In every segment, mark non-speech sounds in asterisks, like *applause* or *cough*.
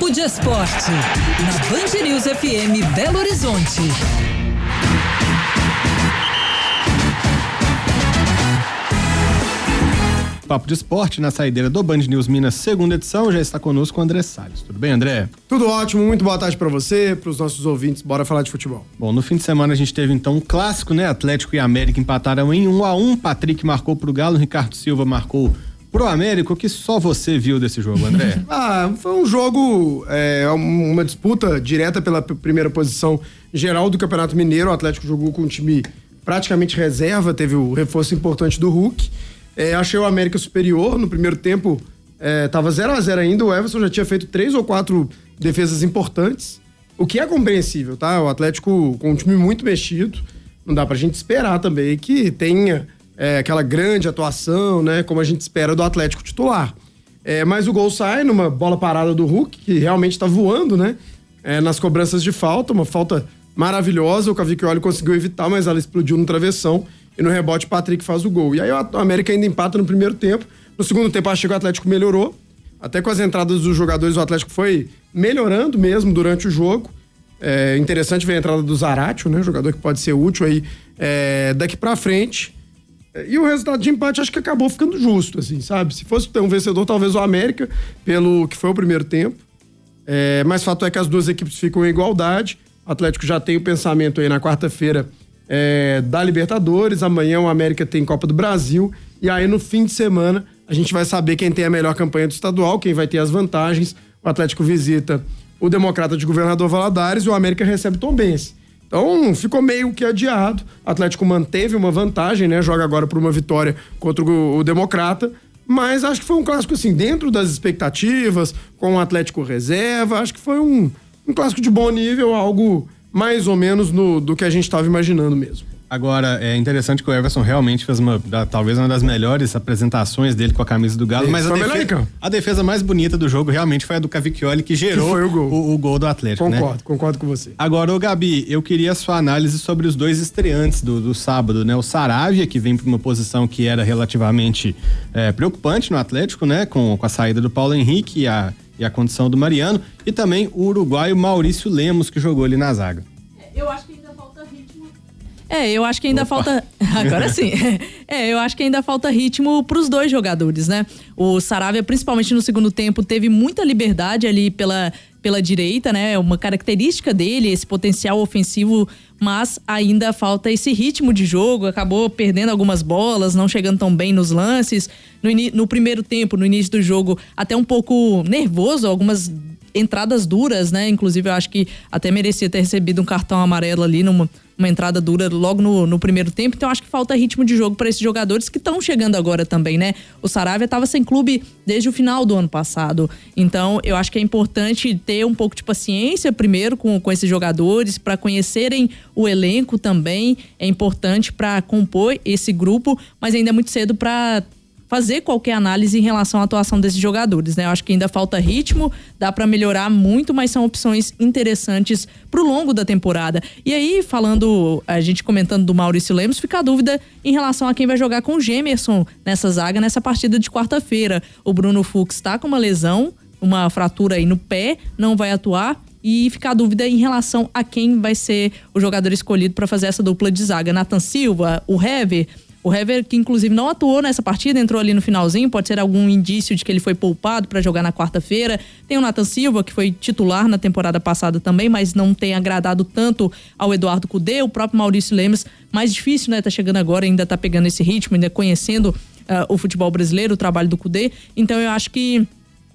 Papo de Esporte, na Band News FM Belo Horizonte. Papo de Esporte na saideira do Band News Minas, segunda edição. Já está conosco o André Salles. Tudo bem, André? Tudo ótimo, muito boa tarde para você, para os nossos ouvintes. Bora falar de futebol. Bom, no fim de semana a gente teve então um clássico, né? Atlético e América empataram em 1 um a 1 um. Patrick marcou pro Galo, Ricardo Silva marcou pro América. O que só você viu desse jogo, André? *laughs* ah, foi um jogo, é, uma disputa direta pela primeira posição geral do Campeonato Mineiro. O Atlético jogou com um time praticamente reserva, teve o reforço importante do Hulk. É, achei o América superior. No primeiro tempo, é, tava 0 a 0 ainda. O Everson já tinha feito três ou quatro defesas importantes. O que é compreensível, tá? O Atlético com um time muito mexido. Não dá pra gente esperar também que tenha é, aquela grande atuação, né? Como a gente espera do Atlético titular. É, mas o gol sai numa bola parada do Hulk, que realmente tá voando, né? É, nas cobranças de falta, uma falta maravilhosa. O Cavicchioli conseguiu evitar, mas ela explodiu no travessão. E no rebote, Patrick faz o gol. E aí o América ainda empata no primeiro tempo. No segundo tempo, acho que o Atlético melhorou. Até com as entradas dos jogadores, o Atlético foi melhorando mesmo durante o jogo. É interessante ver a entrada do Zaratio, né? Jogador que pode ser útil aí é, daqui para frente. E o resultado de empate acho que acabou ficando justo, assim, sabe? Se fosse ter um vencedor, talvez o América, pelo que foi o primeiro tempo. É, mas fato é que as duas equipes ficam em igualdade. O Atlético já tem o pensamento aí na quarta-feira é, da Libertadores. Amanhã o América tem Copa do Brasil. E aí no fim de semana a gente vai saber quem tem a melhor campanha do estadual, quem vai ter as vantagens. O Atlético visita o Democrata de Governador Valadares e o América recebe Tom Benz. Então ficou meio que adiado. O Atlético manteve uma vantagem, né? Joga agora por uma vitória contra o, Democrata. Mas acho que foi um clássico assim, dentro das expectativas, com o Atlético reserva. Acho que foi um, um clássico de bom nível, algo mais ou menos no, do que a gente estava imaginando mesmo. Agora, é interessante que o Everson realmente fez uma, talvez uma das melhores apresentações dele com a camisa do Galo, mas a defesa, a defesa, mais bonita do jogo realmente foi a do Cavicchioli, que gerou que o, gol. O, o, gol do Atlético, né? Concordo, né? concordo com você. Agora, o Gabi, eu queria a sua análise sobre os dois estreantes do, do sábado, né? O Saravia, que vem para uma posição que era relativamente é, preocupante no Atlético, né? Com, com a saída do Paulo Henrique e a, e a condição do Mariano, e também o uruguaio Maurício Lemos, que jogou ali na zaga. Eu acho que. É, eu acho que ainda Opa. falta. *laughs* Agora sim. É, eu acho que ainda falta ritmo para os dois jogadores, né? O Saravia, principalmente no segundo tempo, teve muita liberdade ali pela, pela direita, né? Uma característica dele, esse potencial ofensivo, mas ainda falta esse ritmo de jogo. Acabou perdendo algumas bolas, não chegando tão bem nos lances. No, no primeiro tempo, no início do jogo, até um pouco nervoso, algumas entradas duras, né? Inclusive, eu acho que até merecia ter recebido um cartão amarelo ali numa uma entrada dura logo no, no primeiro tempo. Então, acho que falta ritmo de jogo para esses jogadores que estão chegando agora também, né? O Saravia estava sem clube desde o final do ano passado. Então, eu acho que é importante ter um pouco de paciência primeiro com, com esses jogadores, para conhecerem o elenco também. É importante para compor esse grupo, mas ainda é muito cedo para fazer qualquer análise em relação à atuação desses jogadores, né? Eu acho que ainda falta ritmo, dá para melhorar muito, mas são opções interessantes pro longo da temporada. E aí, falando, a gente comentando do Maurício Lemos, fica a dúvida em relação a quem vai jogar com o Gemerson nessa zaga, nessa partida de quarta-feira. O Bruno Fux está com uma lesão, uma fratura aí no pé, não vai atuar e fica a dúvida em relação a quem vai ser o jogador escolhido para fazer essa dupla de zaga. Nathan Silva, o Hever, o Hever, que inclusive não atuou nessa partida, entrou ali no finalzinho, pode ser algum indício de que ele foi poupado para jogar na quarta-feira. Tem o Nathan Silva, que foi titular na temporada passada também, mas não tem agradado tanto ao Eduardo Cudê, o próprio Maurício Lemes. Mais difícil, né? Tá chegando agora, ainda tá pegando esse ritmo, ainda conhecendo uh, o futebol brasileiro, o trabalho do Cudê. Então eu acho que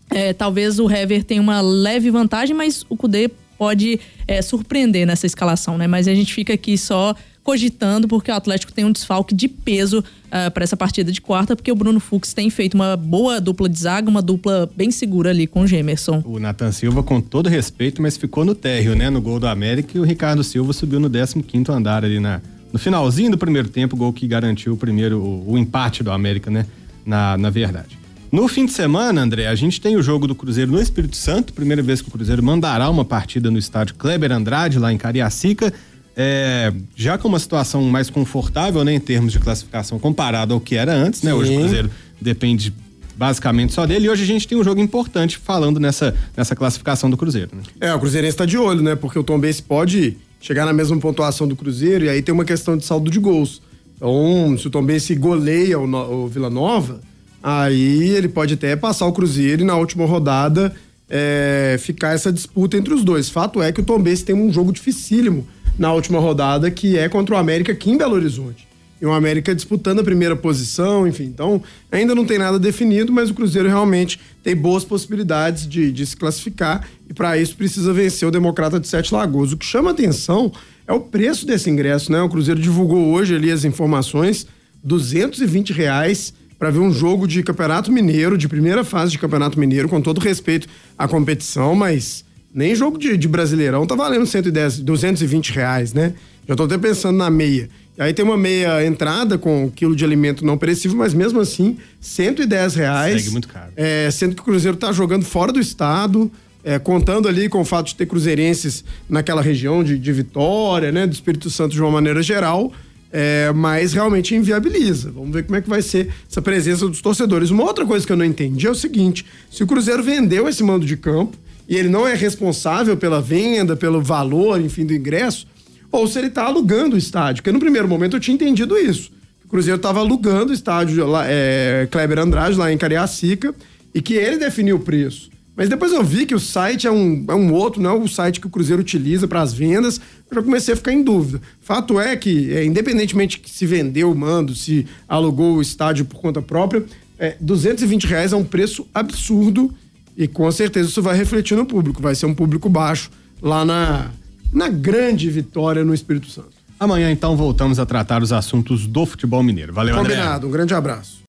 é, talvez o Hever tenha uma leve vantagem, mas o Cudê pode é, surpreender nessa escalação, né? Mas a gente fica aqui só cogitando, porque o Atlético tem um desfalque de peso uh, ah, para essa partida de quarta, porque o Bruno Fux tem feito uma boa dupla de zaga, uma dupla bem segura ali com o Gemerson. O Nathan Silva, com todo respeito, mas ficou no térreo, né? No gol do América e o Ricardo Silva subiu no 15 andar ali na, no finalzinho do primeiro tempo, gol que garantiu o primeiro, o, o empate do América, né? Na, na verdade. No fim de semana, André, a gente tem o jogo do Cruzeiro no Espírito Santo, primeira vez que o Cruzeiro mandará uma partida no estádio Kleber Andrade, lá em Cariacica é, já com uma situação mais confortável, né, em termos de classificação comparado ao que era antes, né? Sim. Hoje o Cruzeiro depende basicamente só dele. E hoje a gente tem um jogo importante falando nessa, nessa classificação do Cruzeiro. Né? É, o Cruzeirense está de olho, né? Porque o Tom Benz pode chegar na mesma pontuação do Cruzeiro e aí tem uma questão de saldo de gols. Então, se o Tom Benz goleia o, o Vila Nova, aí ele pode até passar o Cruzeiro e na última rodada é, ficar essa disputa entre os dois. Fato é que o Tom Benz tem um jogo dificílimo na última rodada, que é contra o América aqui em Belo Horizonte. E o América disputando a primeira posição, enfim. Então, ainda não tem nada definido, mas o Cruzeiro realmente tem boas possibilidades de, de se classificar e para isso precisa vencer o Democrata de Sete Lagoas. O que chama atenção é o preço desse ingresso, né? O Cruzeiro divulgou hoje ali as informações, 220 reais para ver um jogo de Campeonato Mineiro, de primeira fase de Campeonato Mineiro, com todo respeito à competição, mas nem jogo de, de Brasileirão tá valendo 110, 220 reais, né? Já tô até pensando na meia. Aí tem uma meia entrada com um quilo de alimento não perecível, mas mesmo assim, 110 reais. Segue muito caro. É, sendo que o Cruzeiro tá jogando fora do estado, é, contando ali com o fato de ter cruzeirenses naquela região de, de Vitória, né? Do Espírito Santo de uma maneira geral. É, mas realmente inviabiliza. Vamos ver como é que vai ser essa presença dos torcedores. Uma outra coisa que eu não entendi é o seguinte: se o Cruzeiro vendeu esse mando de campo e ele não é responsável pela venda, pelo valor, enfim, do ingresso, ou se ele está alugando o estádio. Porque no primeiro momento eu tinha entendido isso. O Cruzeiro estava alugando o estádio lá, é, Kleber Andrade, lá em Cariacica, e que ele definiu o preço. Mas depois eu vi que o site é um, é um outro, não é o site que o Cruzeiro utiliza para as vendas. Eu já comecei a ficar em dúvida. Fato é que, é, independentemente que se vendeu o mando, se alugou o estádio por conta própria, é, 220 reais é um preço absurdo e com certeza isso vai refletir no público. Vai ser um público baixo lá na, na grande vitória no Espírito Santo. Amanhã, então, voltamos a tratar os assuntos do futebol mineiro. Valeu, André. Combinado. Um grande abraço.